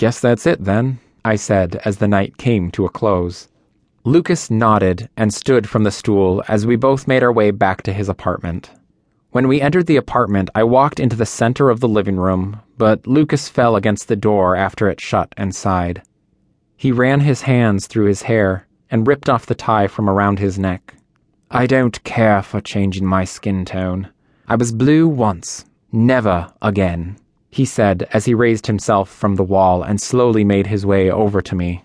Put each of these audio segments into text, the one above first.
Guess that's it then, I said as the night came to a close. Lucas nodded and stood from the stool as we both made our way back to his apartment. When we entered the apartment, I walked into the center of the living room, but Lucas fell against the door after it shut and sighed. He ran his hands through his hair and ripped off the tie from around his neck. I don't care for changing my skin tone. I was blue once, never again, he said as he raised himself from the wall and slowly made his way over to me.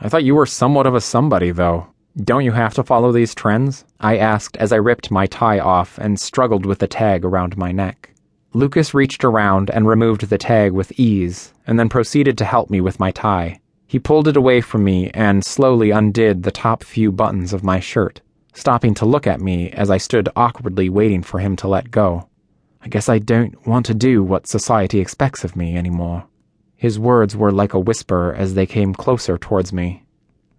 I thought you were somewhat of a somebody, though. Don't you have to follow these trends? I asked as I ripped my tie off and struggled with the tag around my neck. Lucas reached around and removed the tag with ease, and then proceeded to help me with my tie. He pulled it away from me and slowly undid the top few buttons of my shirt, stopping to look at me as I stood awkwardly waiting for him to let go. I guess I don't want to do what society expects of me anymore. His words were like a whisper as they came closer towards me.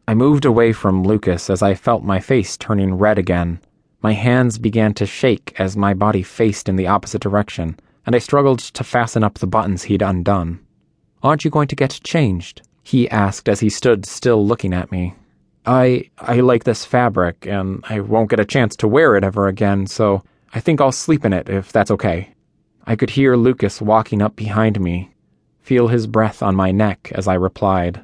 I moved away from Lucas as I felt my face turning red again. My hands began to shake as my body faced in the opposite direction, and I struggled to fasten up the buttons he'd undone. Aren't you going to get changed? he asked as he stood still looking at me. I I like this fabric and I won't get a chance to wear it ever again, so I think I'll sleep in it if that's okay. I could hear Lucas walking up behind me, feel his breath on my neck as I replied.